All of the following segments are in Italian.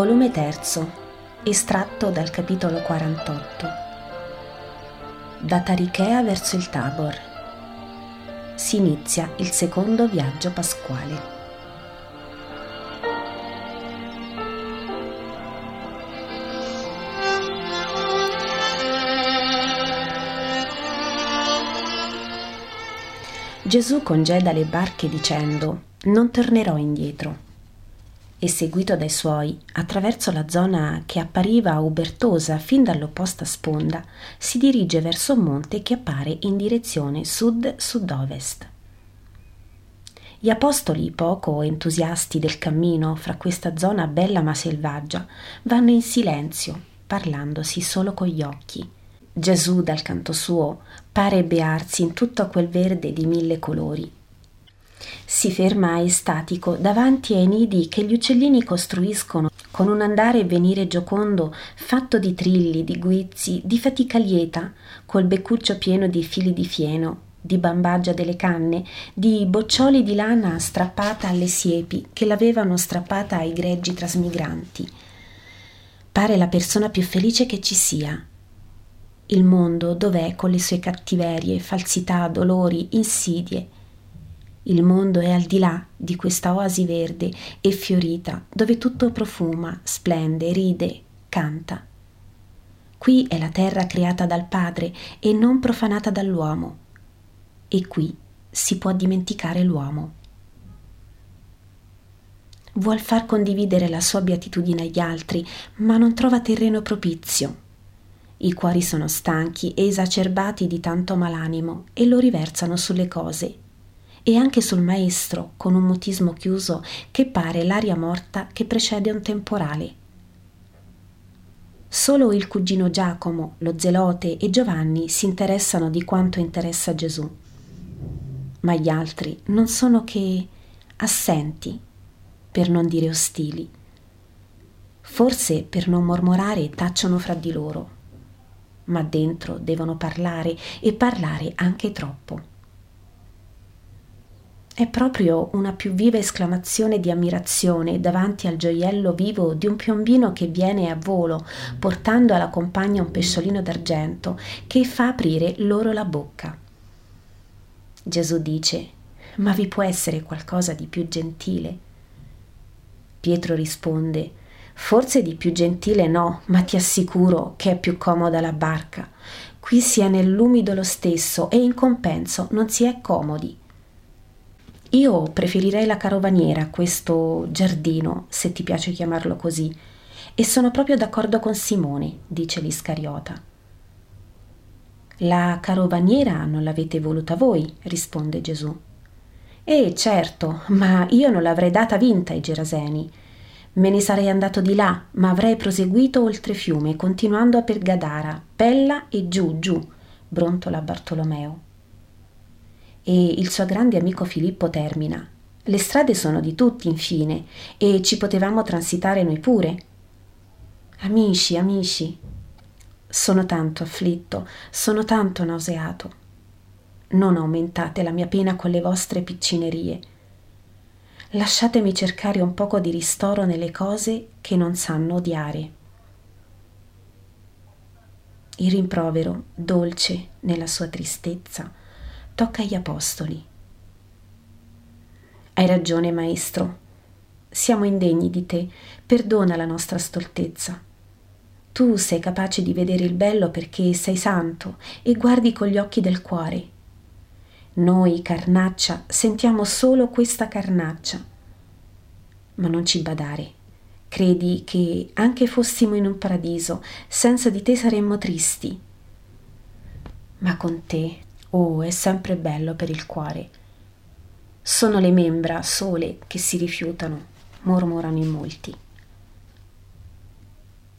Volume 3, estratto dal capitolo 48. Da Tarichea verso il Tabor. Si inizia il secondo viaggio pasquale. Gesù congeda le barche dicendo, non tornerò indietro e seguito dai suoi, attraverso la zona che appariva ubertosa fin dall'opposta sponda, si dirige verso un monte che appare in direzione sud-sud-ovest. Gli apostoli, poco entusiasti del cammino fra questa zona bella ma selvaggia, vanno in silenzio, parlandosi solo con gli occhi. Gesù, dal canto suo, pare bearsi in tutto quel verde di mille colori si ferma estatico davanti ai nidi che gli uccellini costruiscono con un andare e venire giocondo fatto di trilli, di guizzi, di fatica lieta, col beccuccio pieno di fili di fieno, di bambaggia delle canne, di boccioli di lana strappata alle siepi che l'avevano strappata ai greggi trasmigranti. Pare la persona più felice che ci sia. Il mondo dov'è con le sue cattiverie, falsità, dolori, insidie, il mondo è al di là di questa oasi verde e fiorita, dove tutto profuma, splende, ride, canta. Qui è la terra creata dal Padre e non profanata dall'uomo. E qui si può dimenticare l'uomo. Vuol far condividere la sua beatitudine agli altri, ma non trova terreno propizio. I cuori sono stanchi e esacerbati di tanto malanimo e lo riversano sulle cose e anche sul maestro con un mutismo chiuso che pare l'aria morta che precede un temporale. Solo il cugino Giacomo, lo zelote e Giovanni si interessano di quanto interessa Gesù. Ma gli altri non sono che assenti, per non dire ostili. Forse per non mormorare tacciono fra di loro, ma dentro devono parlare e parlare anche troppo. È proprio una più viva esclamazione di ammirazione davanti al gioiello vivo di un piombino che viene a volo, portando alla compagna un pesciolino d'argento, che fa aprire loro la bocca. Gesù dice, ma vi può essere qualcosa di più gentile? Pietro risponde, forse di più gentile no, ma ti assicuro che è più comoda la barca. Qui si è nell'umido lo stesso e in compenso non si è comodi. Io preferirei la carovaniera, questo giardino, se ti piace chiamarlo così, e sono proprio d'accordo con Simone, dice l'Iscariota. La carovaniera non l'avete voluta voi, risponde Gesù. Eh, certo, ma io non l'avrei data vinta ai Geraseni. Me ne sarei andato di là, ma avrei proseguito oltre fiume, continuando per Gadara, Pella e giù, giù, brontola Bartolomeo e il suo grande amico Filippo termina. Le strade sono di tutti, infine, e ci potevamo transitare noi pure. Amici, amici, sono tanto afflitto, sono tanto nauseato. Non aumentate la mia pena con le vostre piccinerie. Lasciatemi cercare un poco di ristoro nelle cose che non sanno odiare. Il rimprovero, dolce nella sua tristezza, tocca agli apostoli. Hai ragione, maestro. Siamo indegni di te, perdona la nostra stoltezza. Tu sei capace di vedere il bello perché sei santo e guardi con gli occhi del cuore. Noi, carnaccia, sentiamo solo questa carnaccia. Ma non ci badare. Credi che anche fossimo in un paradiso, senza di te saremmo tristi. Ma con te Oh, è sempre bello per il cuore. Sono le membra sole che si rifiutano, mormorano in molti.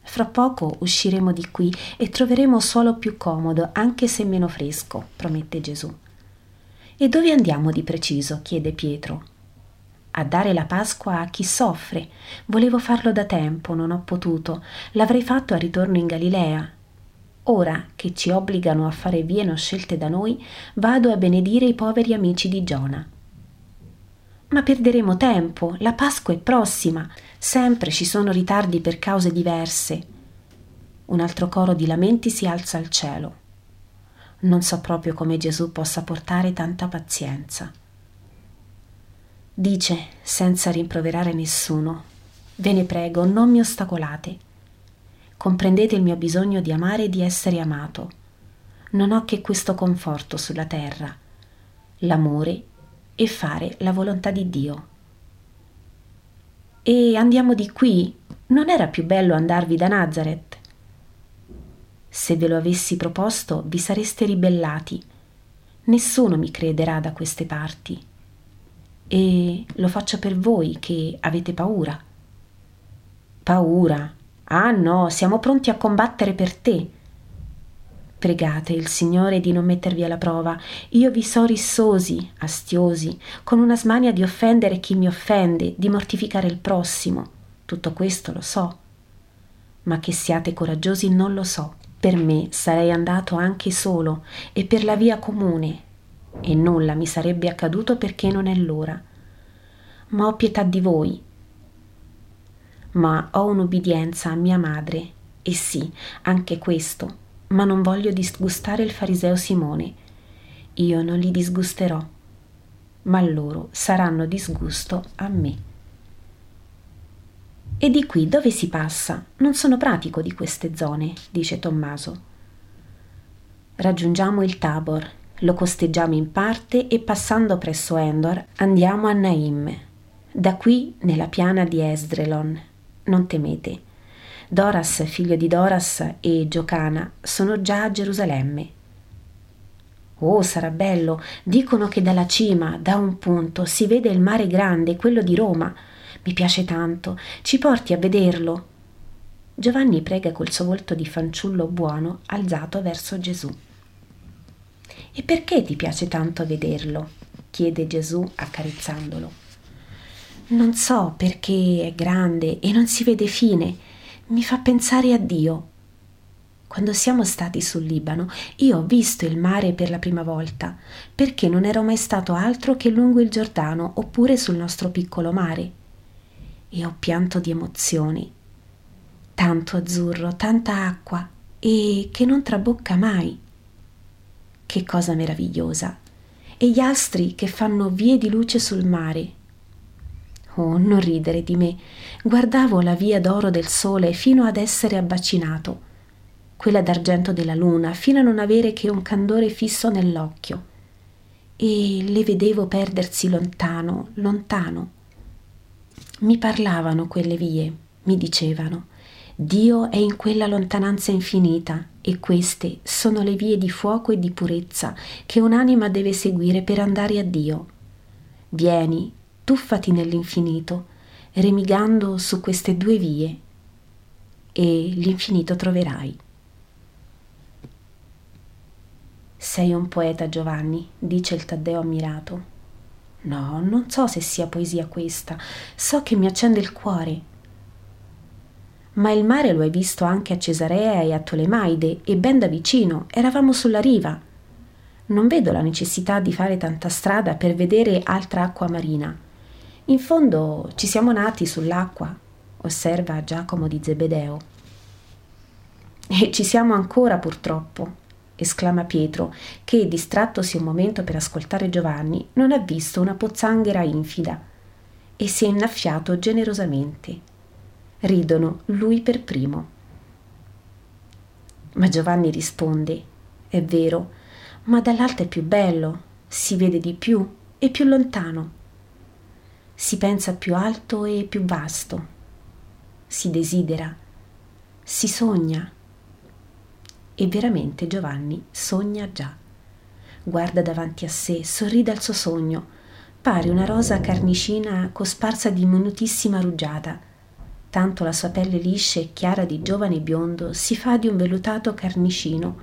Fra poco usciremo di qui e troveremo suolo più comodo, anche se meno fresco, promette Gesù. E dove andiamo di preciso? chiede Pietro. A dare la Pasqua a chi soffre. Volevo farlo da tempo, non ho potuto. L'avrei fatto a ritorno in Galilea, Ora che ci obbligano a fare vie non scelte da noi, vado a benedire i poveri amici di Giona. Ma perderemo tempo, la Pasqua è prossima, sempre ci sono ritardi per cause diverse. Un altro coro di lamenti si alza al cielo. Non so proprio come Gesù possa portare tanta pazienza. Dice, senza rimproverare nessuno, Ve ne prego, non mi ostacolate. Comprendete il mio bisogno di amare e di essere amato. Non ho che questo conforto sulla terra, l'amore e fare la volontà di Dio. E andiamo di qui. Non era più bello andarvi da Nazareth? Se ve lo avessi proposto, vi sareste ribellati. Nessuno mi crederà da queste parti. E lo faccio per voi che avete paura. Paura. Ah no, siamo pronti a combattere per te. Pregate il Signore di non mettervi alla prova. Io vi so rissosi, astiosi, con una smania di offendere chi mi offende, di mortificare il prossimo. Tutto questo lo so. Ma che siate coraggiosi non lo so. Per me sarei andato anche solo e per la via comune, e nulla mi sarebbe accaduto perché non è l'ora. Ma ho pietà di voi. Ma ho un'ubbidienza a mia madre, e sì, anche questo ma non voglio disgustare il fariseo Simone. Io non li disgusterò, ma loro saranno disgusto a me. E di qui dove si passa? Non sono pratico di queste zone, dice Tommaso. Raggiungiamo il Tabor, lo costeggiamo in parte e passando presso Endor andiamo a Naim. Da qui nella piana di Esdrelon. Non temete Doras, figlio di Doras, e Giocana sono già a Gerusalemme. Oh, sarà bello! Dicono che dalla cima, da un punto, si vede il mare grande, quello di Roma. Mi piace tanto. Ci porti a vederlo. Giovanni prega col suo volto di fanciullo buono alzato verso Gesù. E perché ti piace tanto vederlo? chiede Gesù accarezzandolo. Non so perché è grande e non si vede fine mi fa pensare a Dio. Quando siamo stati sul Libano, io ho visto il mare per la prima volta, perché non ero mai stato altro che lungo il Giordano oppure sul nostro piccolo mare. E ho pianto di emozioni. Tanto azzurro, tanta acqua, e che non trabocca mai. Che cosa meravigliosa! E gli astri che fanno vie di luce sul mare, Oh, non ridere di me. Guardavo la via d'oro del sole fino ad essere abbacinato, quella d'argento della luna, fino a non avere che un candore fisso nell'occhio. E le vedevo perdersi lontano, lontano. Mi parlavano quelle vie, mi dicevano. Dio è in quella lontananza infinita e queste sono le vie di fuoco e di purezza che un'anima deve seguire per andare a Dio. Vieni, tuffati nell'infinito, remigando su queste due vie e l'infinito troverai. Sei un poeta, Giovanni, dice il Taddeo ammirato. No, non so se sia poesia questa, so che mi accende il cuore. Ma il mare lo hai visto anche a Cesarea e a Tolemaide e ben da vicino, eravamo sulla riva. Non vedo la necessità di fare tanta strada per vedere altra acqua marina. In fondo ci siamo nati sull'acqua, osserva Giacomo di Zebedeo. E ci siamo ancora purtroppo, esclama Pietro, che, distrattosi un momento per ascoltare Giovanni, non ha visto una pozzanghera infida e si è innaffiato generosamente. Ridono lui per primo. Ma Giovanni risponde: È vero, ma dall'alto è più bello, si vede di più e più lontano si pensa più alto e più vasto, si desidera, si sogna. E veramente Giovanni sogna già. Guarda davanti a sé, sorride al suo sogno, pare una rosa carnicina cosparsa di minutissima rugiada. Tanto la sua pelle liscia e chiara di giovane biondo si fa di un vellutato carnicino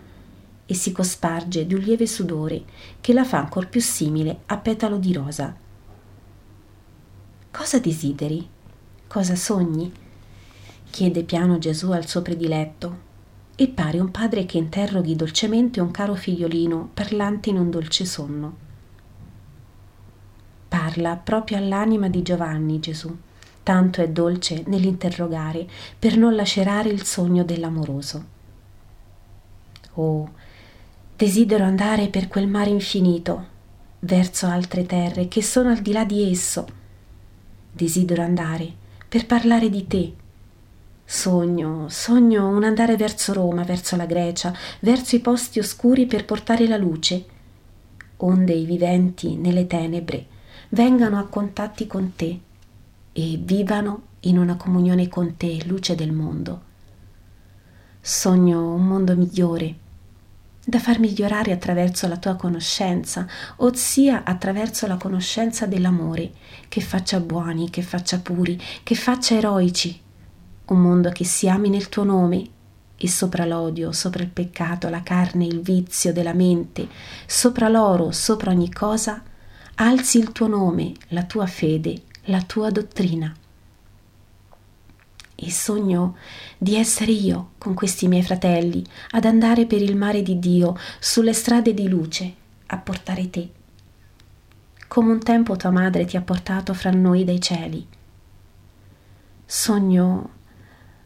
e si cosparge di un lieve sudore che la fa ancor più simile a petalo di rosa Cosa desideri? Cosa sogni? chiede piano Gesù al suo prediletto e pare un padre che interroghi dolcemente un caro figliolino parlante in un dolce sonno. Parla proprio all'anima di Giovanni Gesù. Tanto è dolce nell'interrogare per non lacerare il sogno dell'amoroso. Oh, desidero andare per quel mare infinito, verso altre terre che sono al di là di esso. Desidero andare per parlare di te. Sogno, sogno un andare verso Roma, verso la Grecia, verso i posti oscuri per portare la luce onde i viventi nelle tenebre vengano a contatti con te e vivano in una comunione con te, luce del mondo. Sogno un mondo migliore, da far migliorare attraverso la tua conoscenza, ossia attraverso la conoscenza dell'amore, che faccia buoni, che faccia puri, che faccia eroici. Un mondo che si ami nel tuo nome e sopra l'odio, sopra il peccato, la carne, il vizio della mente, sopra l'oro, sopra ogni cosa, alzi il tuo nome, la tua fede, la tua dottrina. E sogno di essere io con questi miei fratelli ad andare per il mare di Dio sulle strade di luce a portare te, come un tempo tua madre ti ha portato fra noi dai cieli. Sogno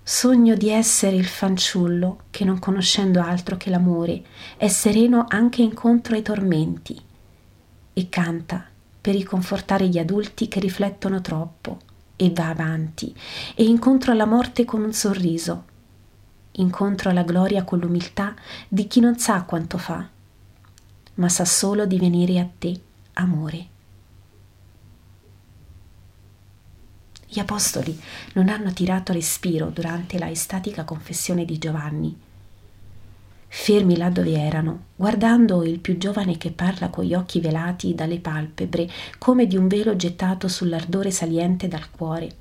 Sogno di essere il fanciullo che, non conoscendo altro che l'amore, è sereno anche incontro ai tormenti e canta per riconfortare gli adulti che riflettono troppo e va avanti e incontro alla morte con un sorriso, incontro alla gloria con l'umiltà di chi non sa quanto fa, ma sa solo di venire a te, amore. Gli apostoli non hanno tirato respiro durante la estatica confessione di Giovanni. Fermi là dove erano, guardando il più giovane che parla con gli occhi velati dalle palpebre, come di un velo gettato sull'ardore saliente dal cuore,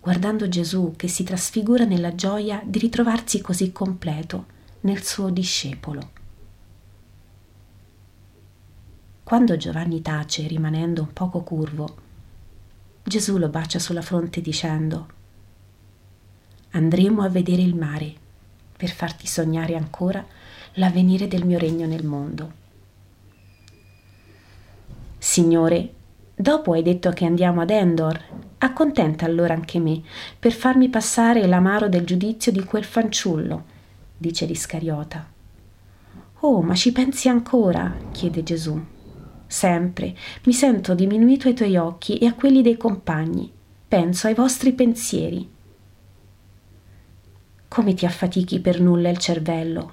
guardando Gesù che si trasfigura nella gioia di ritrovarsi così completo nel suo discepolo. Quando Giovanni tace, rimanendo un poco curvo, Gesù lo bacia sulla fronte dicendo, andremo a vedere il mare per farti sognare ancora l'avvenire del mio regno nel mondo. Signore, dopo hai detto che andiamo ad Endor, accontenta allora anche me per farmi passare l'amaro del giudizio di quel fanciullo, dice l'Iscariota. Oh, ma ci pensi ancora? chiede Gesù sempre mi sento diminuito ai tuoi occhi e a quelli dei compagni. Penso ai vostri pensieri. Come ti affatichi per nulla il cervello?